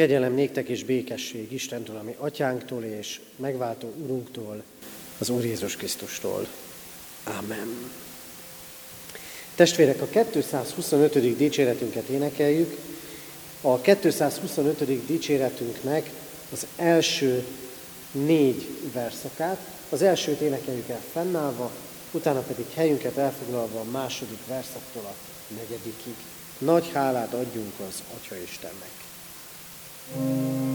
Kegyelem néktek és békesség Istentől, ami atyánktól és megváltó Urunktól, az Úr Jézus Krisztustól. Amen. Testvérek, a 225. dicséretünket énekeljük. A 225. dicséretünknek az első négy verszakát, az elsőt énekeljük el fennállva, utána pedig helyünket elfoglalva a második verszaktól a negyedikig. Nagy hálát adjunk az Atya Istennek. Amen.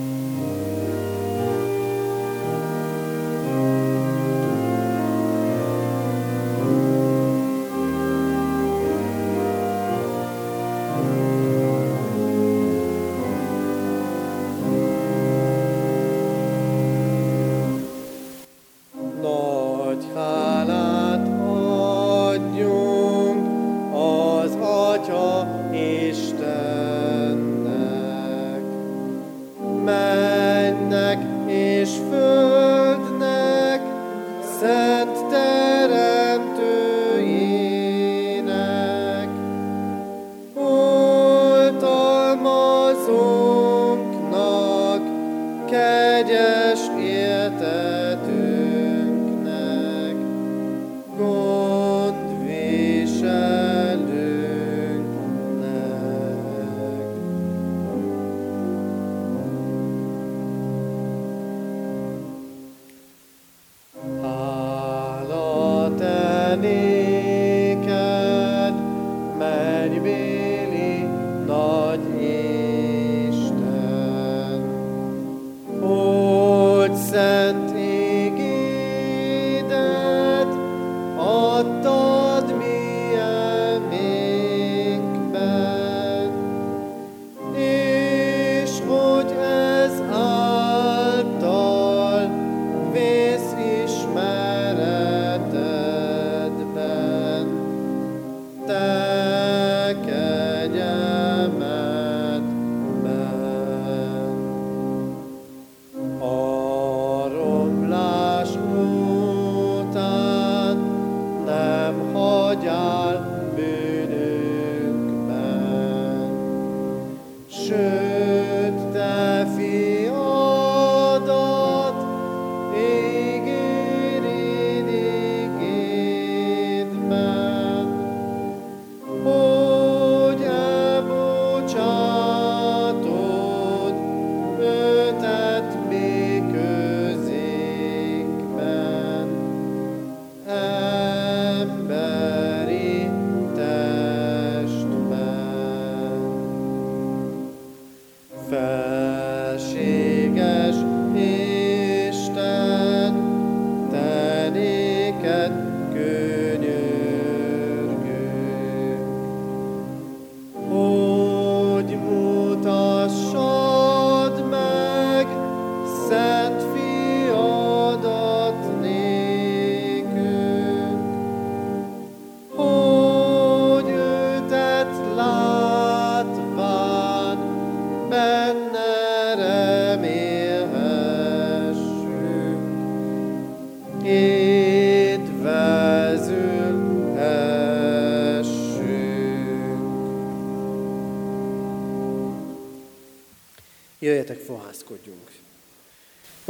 that.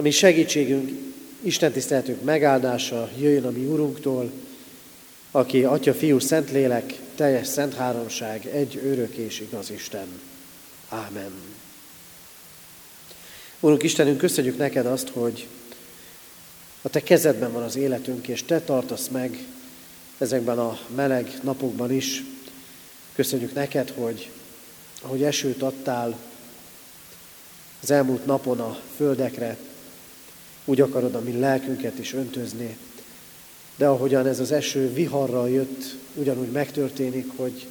A mi segítségünk, Isten tiszteletünk megáldása jöjjön a mi Urunktól, aki Atya, Fiú, Szentlélek, teljes szent háromság, egy örök és igaz Isten. Ámen. Urunk Istenünk, köszönjük neked azt, hogy a te kezedben van az életünk, és te tartasz meg ezekben a meleg napokban is. Köszönjük neked, hogy ahogy esőt adtál az elmúlt napon a földekre, úgy akarod a mi lelkünket is öntözni. De ahogyan ez az eső viharral jött, ugyanúgy megtörténik, hogy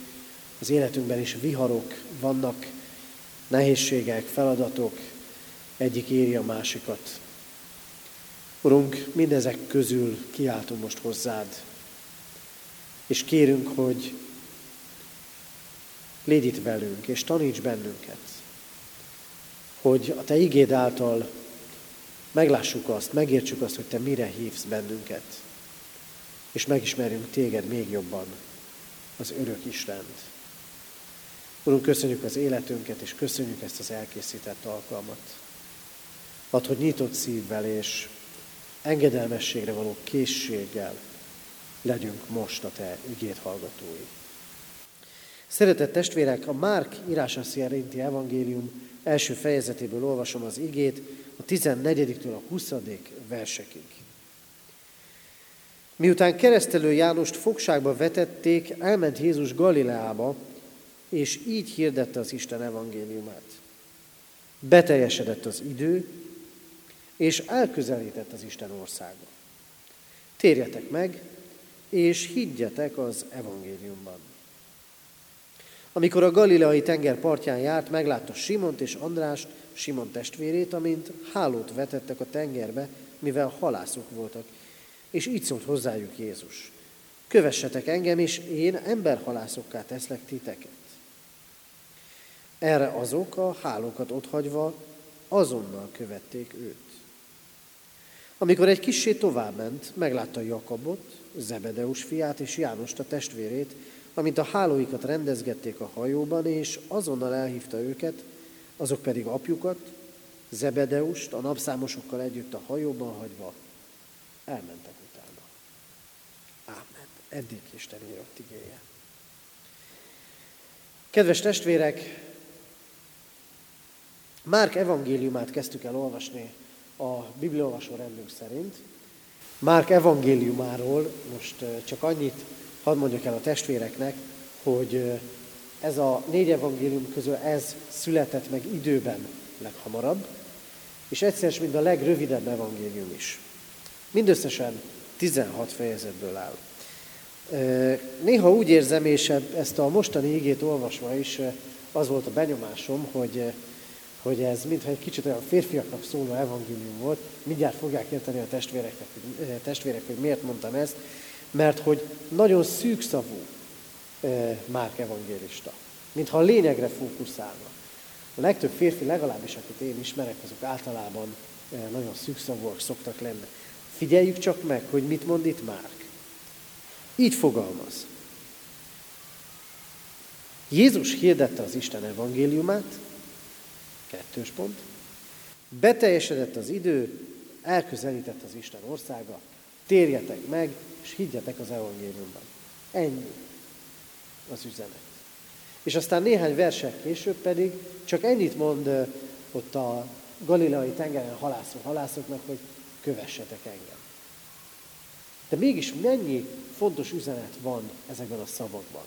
az életünkben is viharok vannak, nehézségek, feladatok, egyik éri a másikat. Urunk, mindezek közül kiáltunk most hozzád, és kérünk, hogy légy itt velünk, és taníts bennünket, hogy a Te igéd által meglássuk azt, megértsük azt, hogy Te mire hívsz bennünket, és megismerjünk Téged még jobban, az örök Istent. Urunk, köszönjük az életünket, és köszönjük ezt az elkészített alkalmat. Add, hogy nyitott szívvel és engedelmességre való készséggel legyünk most a Te ügyét hallgatói. Szeretett testvérek, a Márk írása szerinti evangélium első fejezetéből olvasom az igét a 14-től a 20. versekig. Miután keresztelő Jánost fogságba vetették, elment Jézus Galileába, és így hirdette az Isten evangéliumát. Beteljesedett az idő, és elközelített az Isten országa. Térjetek meg, és higgyetek az evangéliumban. Amikor a galileai tenger partján járt, meglátta Simont és Andrást, Simon testvérét, amint hálót vetettek a tengerbe, mivel halászok voltak, és így szólt hozzájuk Jézus. Kövessetek engem, és én emberhalászokká teszlek titeket. Erre azok a hálókat otthagyva azonnal követték őt. Amikor egy kissé tovább ment, meglátta Jakabot, Zebedeus fiát és Jánost a testvérét, amint a hálóikat rendezgették a hajóban, és azonnal elhívta őket, azok pedig apjukat, Zebedeust a napszámosokkal együtt a hajóban hagyva elmentek utána. Ámen. Eddig Isten írott igéje. Kedves testvérek, Márk evangéliumát kezdtük el olvasni a bibliolvasó rendünk szerint. Márk evangéliumáról most csak annyit hadd mondjak el a testvéreknek, hogy ez a négy evangélium közül ez született meg időben leghamarabb, és egyszer mint a legrövidebb evangélium is. Mindösszesen 16 fejezetből áll. Néha úgy érzem, és ezt a mostani igét olvasva is az volt a benyomásom, hogy, hogy ez mintha egy kicsit olyan férfiaknak szóló evangélium volt. Mindjárt fogják érteni a testvérek, testvérek, hogy miért mondtam ezt, mert hogy nagyon szűkszavú Márk evangélista, mintha a lényegre fókuszálna. A legtöbb férfi, legalábbis akit én ismerek, azok általában nagyon szűkszavúak szoktak lenni. Figyeljük csak meg, hogy mit mond itt Márk. Így fogalmaz. Jézus hirdette az Isten evangéliumát, kettős pont, beteljesedett az idő, elközelített az Isten országa, térjetek meg, és higgyetek az evangéliumban. Ennyi az üzenet. És aztán néhány versek később pedig csak ennyit mond ott a galileai tengeren halászó halászoknak, hogy kövessetek engem. De mégis mennyi fontos üzenet van ezekben a szavakban.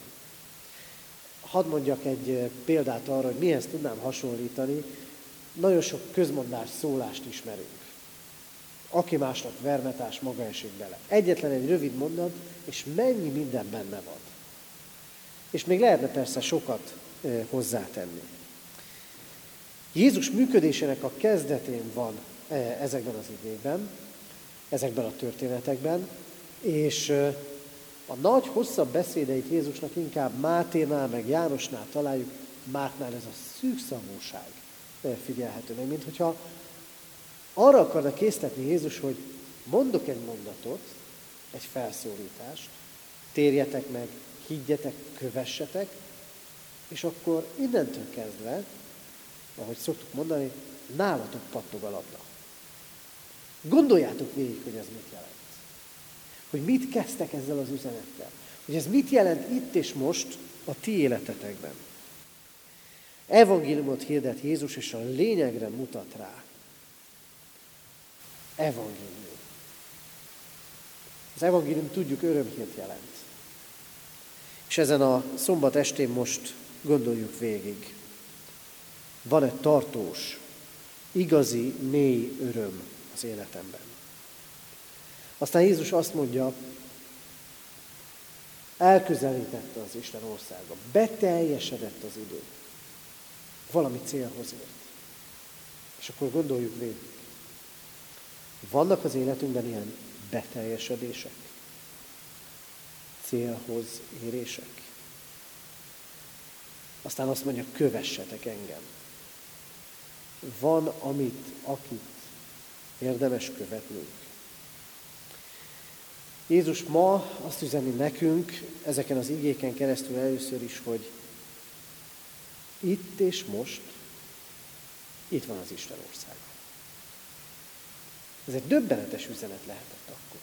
Hadd mondjak egy példát arra, hogy mihez tudnám hasonlítani. Nagyon sok közmondás szólást ismerünk. Aki másnak vermetás, maga esik bele. Egyetlen egy rövid mondat, és mennyi minden benne van. És még lehetne persze sokat hozzátenni. Jézus működésének a kezdetén van ezekben az idékben, ezekben a történetekben, és a nagy, hosszabb beszédeit Jézusnak inkább Máténál, meg Jánosnál találjuk, Márknál ez a szűkszavúság figyelhető meg, mint hogyha arra akarna késztetni Jézus, hogy mondok egy mondatot, egy felszólítást, térjetek meg, higgyetek, kövessetek, és akkor innentől kezdve, ahogy szoktuk mondani, nálatok pattog a labda. Gondoljátok végig, hogy ez mit jelent. Hogy mit kezdtek ezzel az üzenettel. Hogy ez mit jelent itt és most a ti életetekben. Evangéliumot hirdet Jézus, és a lényegre mutat rá. Evangélium. Az evangélium tudjuk örömhírt jelent. És ezen a szombat estén most gondoljuk végig. Van egy tartós, igazi, mély öröm az életemben. Aztán Jézus azt mondja, elközelítette az Isten országa, beteljesedett az idő. Valami célhoz ért. És akkor gondoljuk végig. Vannak az életünkben ilyen beteljesedések, célhoz érések. Aztán azt mondja, kövessetek engem. Van, amit, akit érdemes követnünk. Jézus ma azt üzeni nekünk, ezeken az igéken keresztül először is, hogy Itt és most, itt van az Isten országa. Ez egy döbbenetes üzenet lehetett akkor.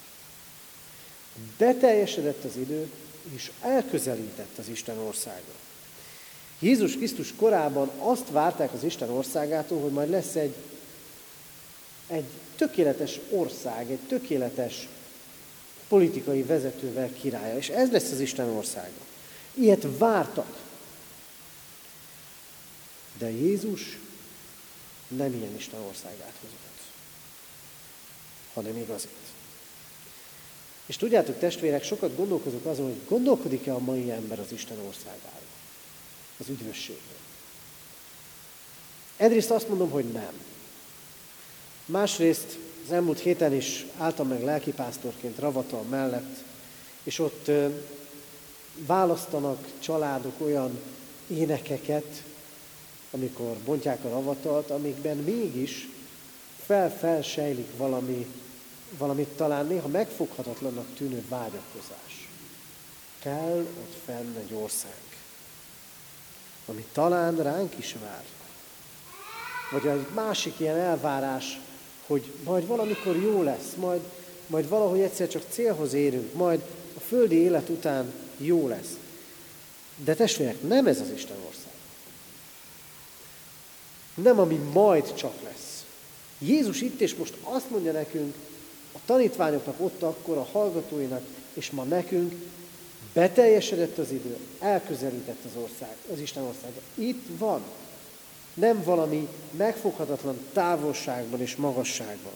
Beteljesedett az idő, és elközelített az Isten országa. Jézus Krisztus korában azt várták az Isten országától, hogy majd lesz egy, egy tökéletes ország, egy tökéletes politikai vezetővel királya, és ez lesz az Isten országa. Ilyet vártak. De Jézus nem ilyen Isten országát hozott, hanem igazit. És tudjátok, testvérek, sokat gondolkozok azon, hogy gondolkodik-e a mai ember az Isten országáról, az üdvösségről. Egyrészt azt mondom, hogy nem. Másrészt az elmúlt héten is álltam meg lelkipásztorként Ravatal mellett, és ott választanak családok olyan énekeket, amikor bontják a ravatalt, amikben mégis fel-felsejlik valami, valamit talán néha megfoghatatlannak tűnő vágyakozás. Kell ott fenn egy ország, ami talán ránk is vár. Vagy egy másik ilyen elvárás, hogy majd valamikor jó lesz, majd, majd valahogy egyszer csak célhoz érünk, majd a földi élet után jó lesz. De testvérek, nem ez az Isten ország. Nem ami majd csak lesz. Jézus itt és most azt mondja nekünk, a tanítványoknak ott akkor, a hallgatóinak, és ma nekünk, beteljesedett az idő, elközelített az ország, az Isten országa. Itt van. Nem valami megfoghatatlan távolságban és magasságban.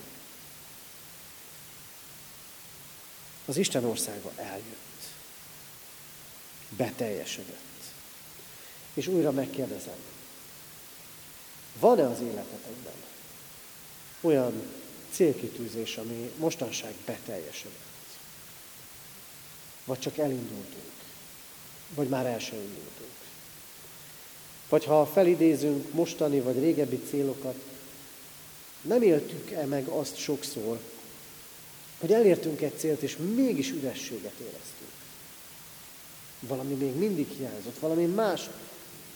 Az Isten országa eljött beteljesedett. És újra megkérdezem, van-e az életetekben olyan célkitűzés, ami mostanság beteljesedett? Vagy csak elindultunk? Vagy már el sem indultunk? Vagy ha felidézünk mostani vagy régebbi célokat, nem éltük-e meg azt sokszor, hogy elértünk egy célt, és mégis ürességet éreztünk? Valami még mindig hiányzott, valami más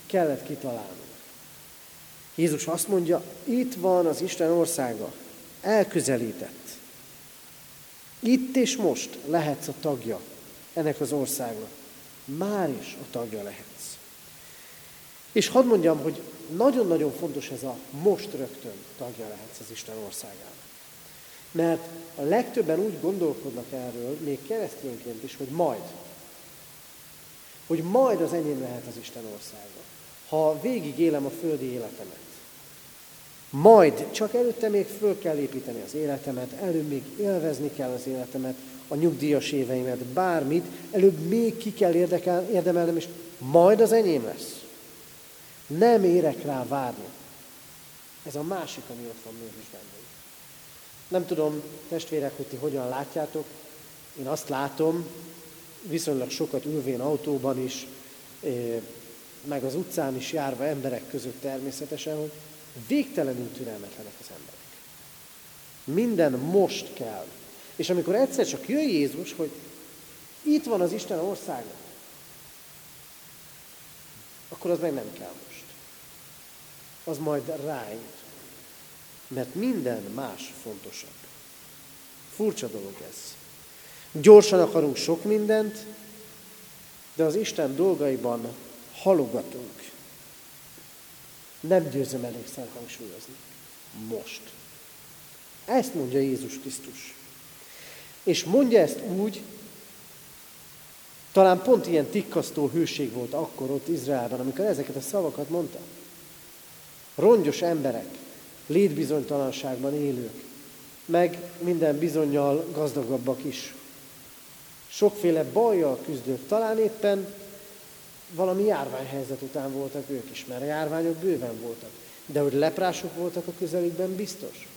kellett kitalálnunk. Jézus azt mondja, itt van az Isten országa, elközelített. Itt és most lehetsz a tagja ennek az országnak. Már is a tagja lehetsz. És hadd mondjam, hogy nagyon-nagyon fontos ez a most rögtön tagja lehetsz az Isten országának. Mert a legtöbben úgy gondolkodnak erről, még keresztényként is, hogy majd, hogy majd az enyém lehet az Isten országa, ha végig élem a földi életemet. Majd, csak előtte még föl kell építeni az életemet, előbb még élvezni kell az életemet, a nyugdíjas éveimet, bármit, előbb még ki kell érdekel, érdemelnem, és majd az enyém lesz. Nem érek rá várni. Ez a másik, ami ott van mégis bennünk. Nem tudom, testvérek, hogy ti hogyan látjátok. Én azt látom, viszonylag sokat ülvén autóban is, meg az utcán is járva emberek között természetesen, hogy végtelenül türelmetlenek az emberek. Minden most kell. És amikor egyszer csak jön Jézus, hogy itt van az Isten országa, akkor az meg nem kell most. Az majd rájut. Mert minden más fontosabb. Furcsa dolog ez. Gyorsan akarunk sok mindent, de az Isten dolgaiban halogatunk. Nem győzöm elégszer hangsúlyozni. Most. Ezt mondja Jézus Krisztus. És mondja ezt úgy, talán pont ilyen tikkasztó hőség volt akkor ott Izraelben, amikor ezeket a szavakat mondta. Rongyos emberek, létbizonytalanságban élők, meg minden bizonyal gazdagabbak is sokféle bajjal küzdők, talán éppen valami járványhelyzet után voltak ők is, mert a járványok bőven voltak. De hogy leprások voltak a közelükben, biztos.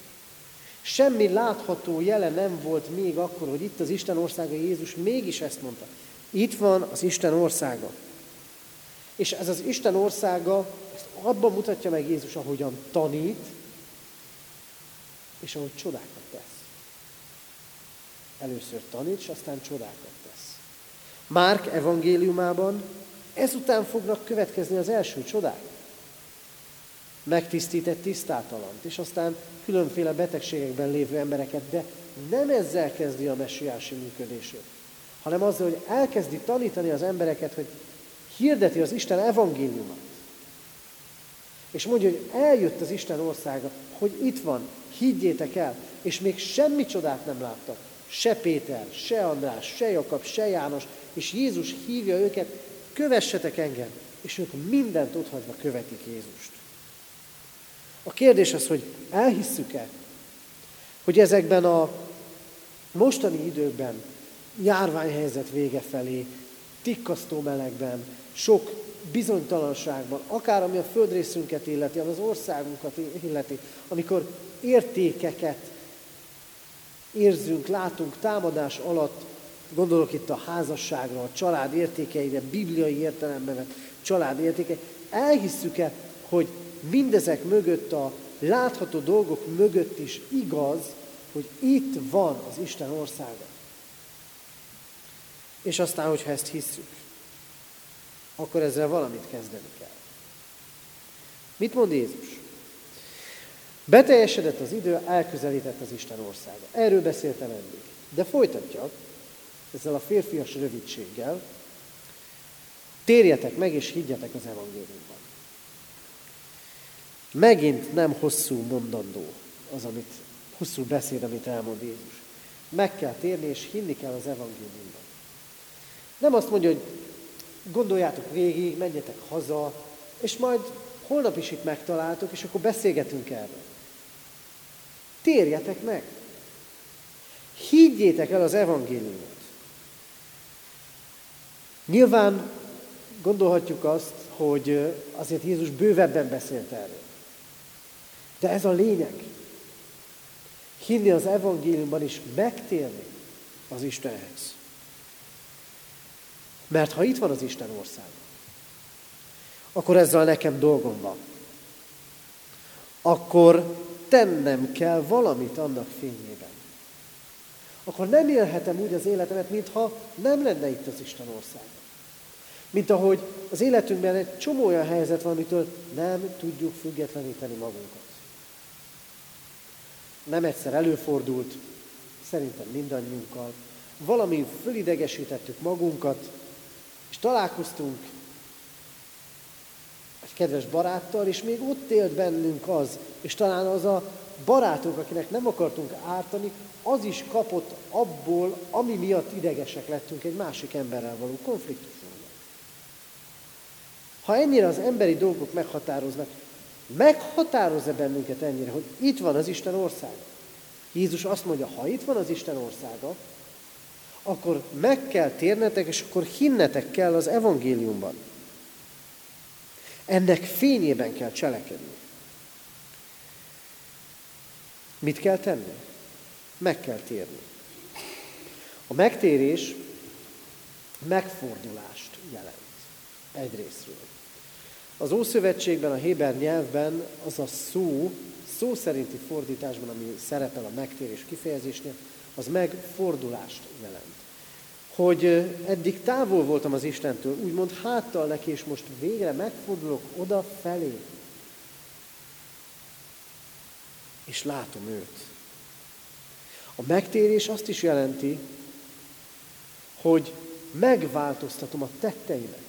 Semmi látható jele nem volt még akkor, hogy itt az Isten országa Jézus mégis ezt mondta. Itt van az Isten országa. És ez az Isten országa, ezt abban mutatja meg Jézus, ahogyan tanít, és ahogy csodákat tesz. Először tanít, és aztán csodákat tesz. Márk evangéliumában ezután fognak következni az első csodák. megtisztít tisztátalant, és aztán különféle betegségekben lévő embereket, de nem ezzel kezdi a messiási működését, hanem azzal, hogy elkezdi tanítani az embereket, hogy hirdeti az Isten evangéliumát. És mondja, hogy eljött az Isten országa, hogy itt van, higgyétek el, és még semmi csodát nem láttak. Se Péter, se András, se Jakab, se János, és Jézus hívja őket, kövessetek engem, és ők mindent otthagyva követik Jézust. A kérdés az, hogy elhisszük-e, hogy ezekben a mostani időkben, járványhelyzet vége felé, tikkasztó melegben, sok bizonytalanságban, akár ami a földrészünket illeti, ami az országunkat illeti, amikor értékeket érzünk, látunk támadás alatt, gondolok itt a házasságra, a család értékeire, bibliai értelemben vett család értéke, elhisszük-e, hogy mindezek mögött a látható dolgok mögött is igaz, hogy itt van az Isten országa. És aztán, hogyha ezt hisszük, akkor ezzel valamit kezdeni kell. Mit mond Jézus? Beteljesedett az idő, elközelített az Isten országa. Erről beszéltem eddig. De folytatja ezzel a férfias rövidséggel, térjetek meg és higgyetek az evangéliumban. Megint nem hosszú mondandó az, amit, hosszú beszéd, amit elmond Jézus. Meg kell térni és hinni kell az evangéliumban. Nem azt mondja, hogy gondoljátok végig, menjetek haza, és majd holnap is itt megtaláltok, és akkor beszélgetünk erről. Térjetek meg! Higgyétek el az evangéliumot. Nyilván gondolhatjuk azt, hogy azért Jézus bővebben beszélt erről. De ez a lényeg. Hinni az evangéliumban is megtérni az Istenhez. Mert ha itt van az Isten ország, akkor ezzel nekem dolgom van. Akkor tennem kell valamit annak fényében. Akkor nem élhetem úgy az életemet, mintha nem lenne itt az Isten ország. Mint ahogy az életünkben egy csomó olyan helyzet van, amitől nem tudjuk függetleníteni magunkat. Nem egyszer előfordult, szerintem mindannyiunkkal, valami fölidegesítettük magunkat, és találkoztunk egy kedves baráttal, és még ott élt bennünk az, és talán az a barátunk, akinek nem akartunk ártani, az is kapott abból, ami miatt idegesek lettünk egy másik emberrel való konfliktuson. Ha ennyire az emberi dolgok meghatároznak, meghatározza bennünket ennyire, hogy itt van az Isten országa. Jézus azt mondja, ha itt van az Isten országa, akkor meg kell térnetek, és akkor hinnetek kell az evangéliumban. Ennek fényében kell cselekedni. Mit kell tenni? Meg kell térni. A megtérés megfordulást jelent egyrésztről. Az Ószövetségben, a Héber nyelvben az a szó, szó szerinti fordításban, ami szerepel a megtérés kifejezésnél, az megfordulást jelent. Hogy eddig távol voltam az Istentől, úgymond háttal neki, és most végre megfordulok oda felé. És látom őt. A megtérés azt is jelenti, hogy megváltoztatom a tetteimet.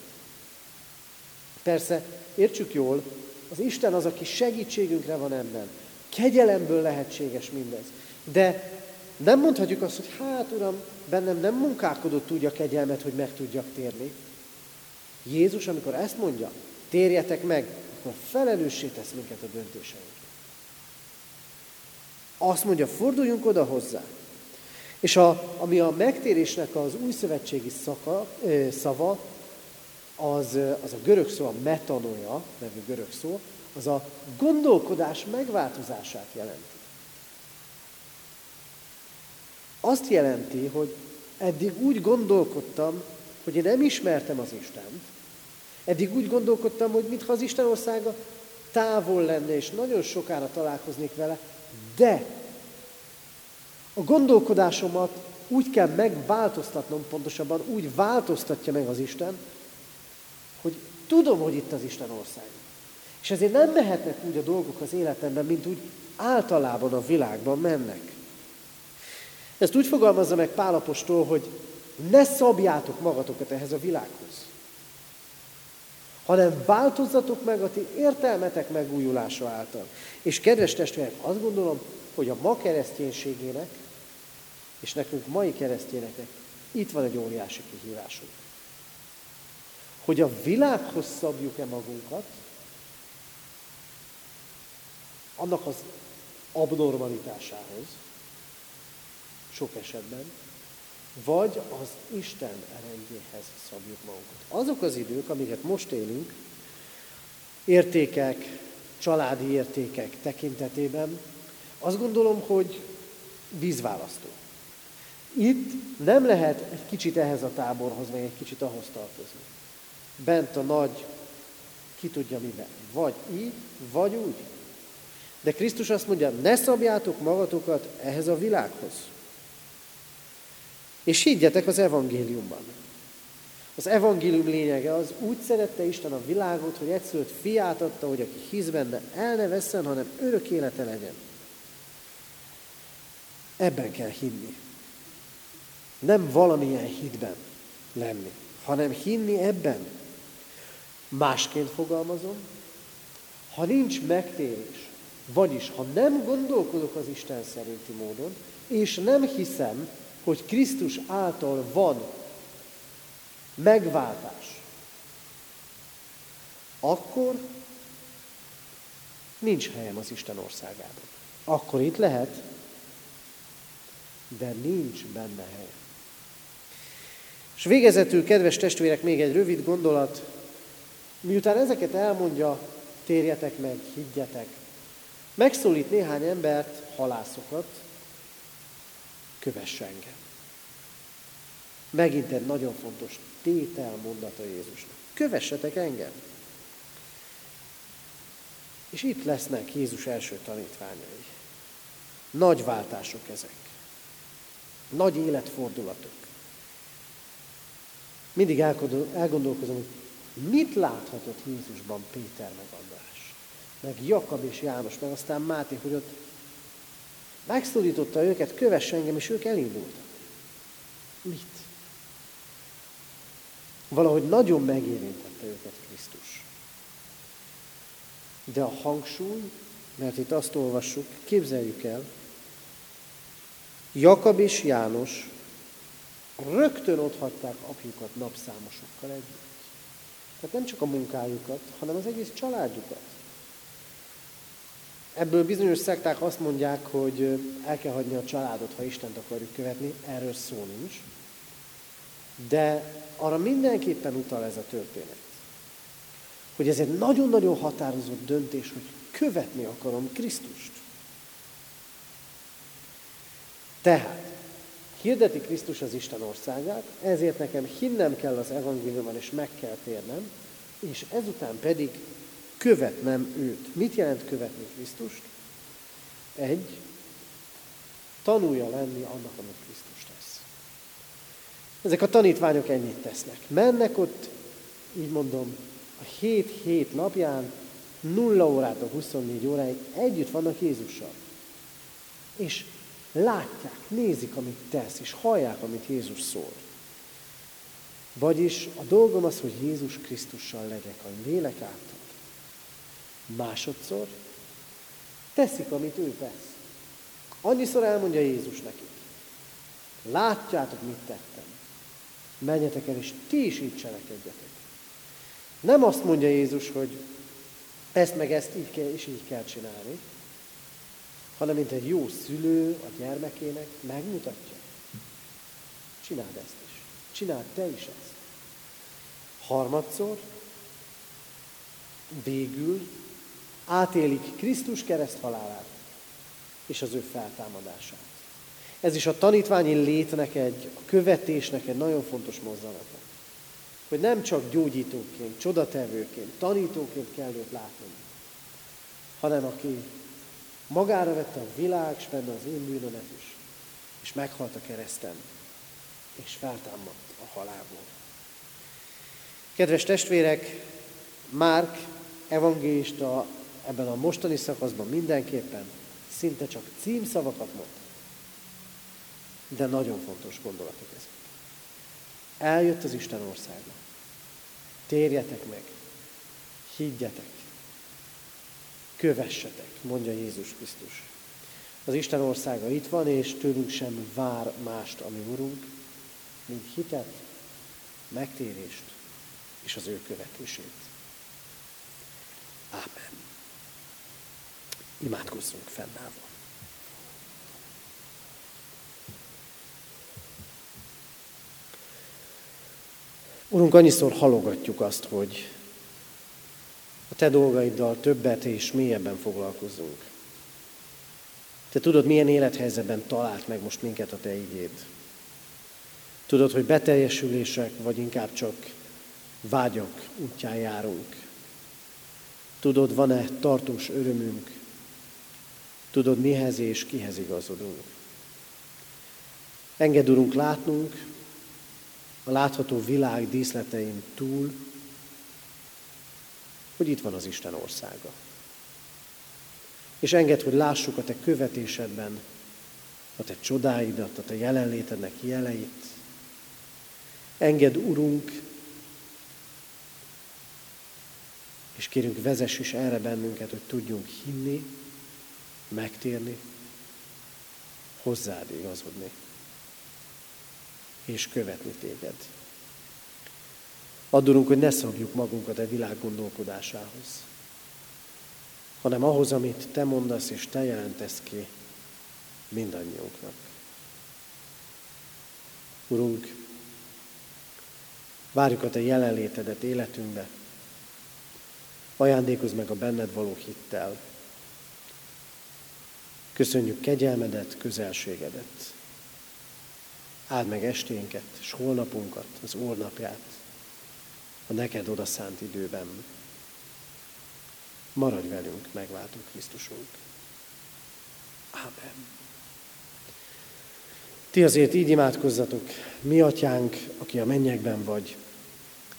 Persze, értsük jól, az Isten az, aki segítségünkre van ebben. Kegyelemből lehetséges mindez. De nem mondhatjuk azt, hogy hát Uram, bennem nem munkálkodott úgy a kegyelmet, hogy meg tudjak térni. Jézus, amikor ezt mondja, térjetek meg, akkor felelőssé tesz minket a döntéseinkre. Azt mondja, forduljunk oda hozzá. És a, ami a megtérésnek az új szövetségi szaka, ö, szava, az, az a görög szó, a metanoia nevű görög szó, az a gondolkodás megváltozását jelenti. Azt jelenti, hogy eddig úgy gondolkodtam, hogy én nem ismertem az Istent. Eddig úgy gondolkodtam, hogy mintha az Isten országa távol lenne, és nagyon sokára találkoznék vele, de a gondolkodásomat úgy kell megváltoztatnom, pontosabban úgy változtatja meg az Isten, hogy tudom, hogy itt az Isten ország. És ezért nem mehetnek úgy a dolgok az életemben, mint úgy általában a világban mennek. Ezt úgy fogalmazza meg Pálapostól, hogy ne szabjátok magatokat ehhez a világhoz, hanem változzatok meg a ti értelmetek megújulása által. És kedves testvérek, azt gondolom, hogy a ma kereszténységének, és nekünk mai keresztényeknek itt van egy óriási kihívásunk. Hogy a világhoz szabjuk-e magunkat, annak az abnormalitásához, sok esetben, vagy az Isten erejéhez szabjuk magunkat. Azok az idők, amiket most élünk, értékek, családi értékek tekintetében, azt gondolom, hogy vízválasztó. Itt nem lehet egy kicsit ehhez a táborhoz, vagy egy kicsit ahhoz tartozni. Bent a nagy, ki tudja miben. Vagy így, vagy úgy. De Krisztus azt mondja, ne szabjátok magatokat ehhez a világhoz. És higgyetek az evangéliumban. Az evangélium lényege az, úgy szerette Isten a világot, hogy egyszerűen fiát adta, hogy aki hisz benne, el ne vesszen, hanem örök élete legyen. Ebben kell hinni. Nem valamilyen hitben lenni, hanem hinni ebben. Másként fogalmazom, ha nincs megtérés, vagyis ha nem gondolkodok az Isten szerinti módon, és nem hiszem, hogy Krisztus által van megváltás, akkor nincs helyem az Isten országában. Akkor itt lehet, de nincs benne hely. És végezetül, kedves testvérek, még egy rövid gondolat. Miután ezeket elmondja, térjetek meg, higgyetek. Megszólít néhány embert, halászokat, kövesse engem. Megint egy nagyon fontos tétel mondata Jézusnak. Kövessetek engem. És itt lesznek Jézus első tanítványai. Nagy váltások ezek. Nagy életfordulatok. Mindig elgondolkozom, hogy mit láthatott Jézusban Péter meg András, meg Jakab és János, meg aztán Máté, hogy ott megszólította őket, kövess engem, és ők elindultak. Mit? Valahogy nagyon megérintette őket Krisztus. De a hangsúly, mert itt azt olvassuk, képzeljük el, Jakab és János rögtön otthagyták apjukat napszámosokkal együtt. Tehát nem csak a munkájukat, hanem az egész családjukat. Ebből bizonyos szekták azt mondják, hogy el kell hagyni a családot, ha Istent akarjuk követni, erről szó nincs. De arra mindenképpen utal ez a történet. Hogy ez egy nagyon-nagyon határozott döntés, hogy követni akarom Krisztust. Tehát, hirdeti Krisztus az Isten országát, ezért nekem hinnem kell az evangéliumban, és meg kell térnem, és ezután pedig követnem őt. Mit jelent követni Krisztust? Egy, tanulja lenni annak, amit Krisztus tesz. Ezek a tanítványok ennyit tesznek. Mennek ott, így mondom, a hét hét napján, nulla órától 24 óráig együtt vannak Jézussal. És látják, nézik, amit tesz, és hallják, amit Jézus szól. Vagyis a dolgom az, hogy Jézus Krisztussal legyek a lélek által. Másodszor teszik, amit ő tesz. Annyiszor elmondja Jézus nekik. Látjátok, mit tettem. Menjetek el, és ti is így cselekedjetek. Nem azt mondja Jézus, hogy ezt meg ezt így kell, és így kell csinálni, hanem mint egy jó szülő a gyermekének megmutatja. Csináld ezt is. Csináld te is ezt. Harmadszor, végül átélik Krisztus kereszt halálát és az ő feltámadását. Ez is a tanítványi létnek egy, a követésnek egy nagyon fontos mozzanata. Hogy nem csak gyógyítóként, csodatevőként, tanítóként kell őt látni, hanem aki Magára vette a világ, és benne az én bűnömet is. És meghalt a kereszten, és feltámadt a halálból. Kedves testvérek, Márk evangélista ebben a mostani szakaszban mindenképpen szinte csak címszavakat mond. De nagyon fontos gondolatok ezek. Eljött az Isten országa. Térjetek meg. Higgyetek. Kövessetek, mondja Jézus Krisztus. Az Isten országa itt van, és tőlünk sem vár mást, ami Urunk, mint hitet, megtérést és az ő követését. Ámen. Imádkozzunk fennállva. Urunk, annyiszor halogatjuk azt, hogy a Te dolgaiddal többet és mélyebben foglalkozunk. Te tudod, milyen élethelyzetben talált meg most minket a Te igéd. Tudod, hogy beteljesülések, vagy inkább csak vágyak útján járunk. Tudod, van-e tartós örömünk? Tudod, mihez és kihez igazodunk. Engedd, Urunk, látnunk a látható világ díszletein túl, hogy itt van az Isten országa. És engedd, hogy lássuk a Te követésedben a Te csodáidat, a Te jelenlétednek jeleit. Engedd, Urunk, és kérünk, vezess is erre bennünket, hogy tudjunk hinni, megtérni, hozzád igazodni, és követni téged. Addulunk, hogy ne szabjuk magunkat a világ gondolkodásához, hanem ahhoz, amit Te mondasz és Te jelentesz ki mindannyiunknak. Urunk, várjuk a Te jelenlétedet életünkbe, ajándékozz meg a benned való hittel. Köszönjük kegyelmedet, közelségedet. Áld meg esténket, és holnapunkat, az ornapját, a neked odaszánt időben. Maradj velünk, megváltó Krisztusunk. Ámen. Ti azért így imádkozzatok, mi atyánk, aki a mennyekben vagy,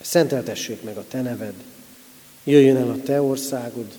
szenteltessék meg a te neved, jöjjön el a te országod,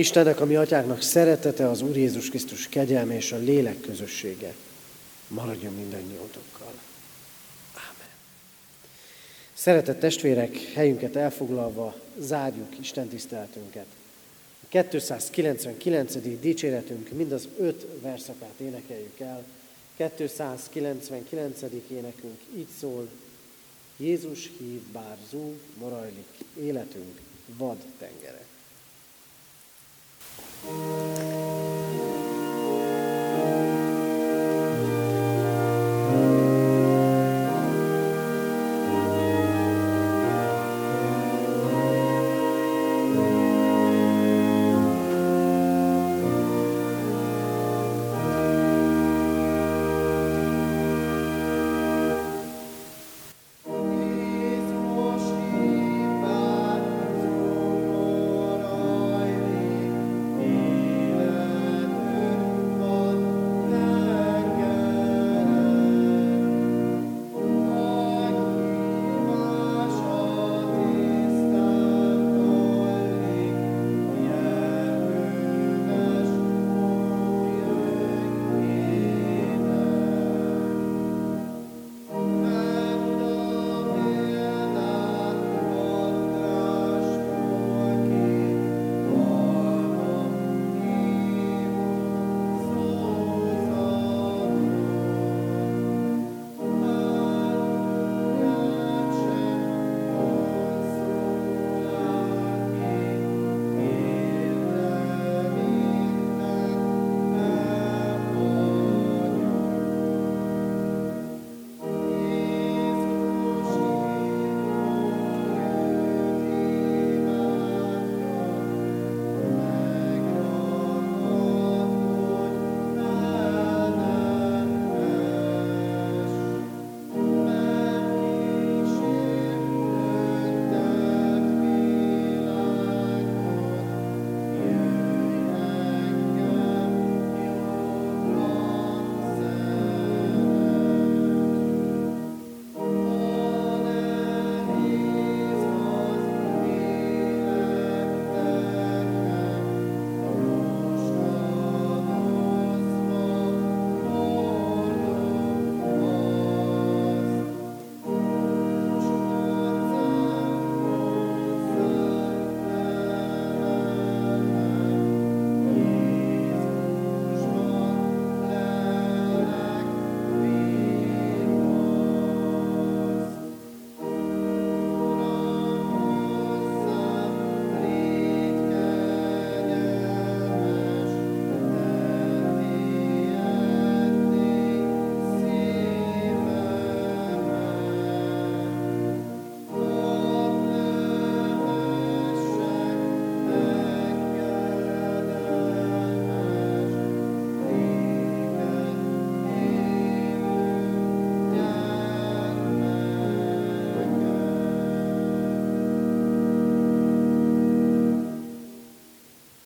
Istennek, a mi atyáknak szeretete, az Úr Jézus Krisztus kegyelme és a lélek közössége maradjon mindannyiótokkal. Ámen. Szeretett testvérek, helyünket elfoglalva zárjuk Isten tiszteletünket. A 299. dicséretünk mind az öt verszakát énekeljük el. 299. énekünk így szól, Jézus hív, bár zúg, morajlik életünk vad tengere. うん。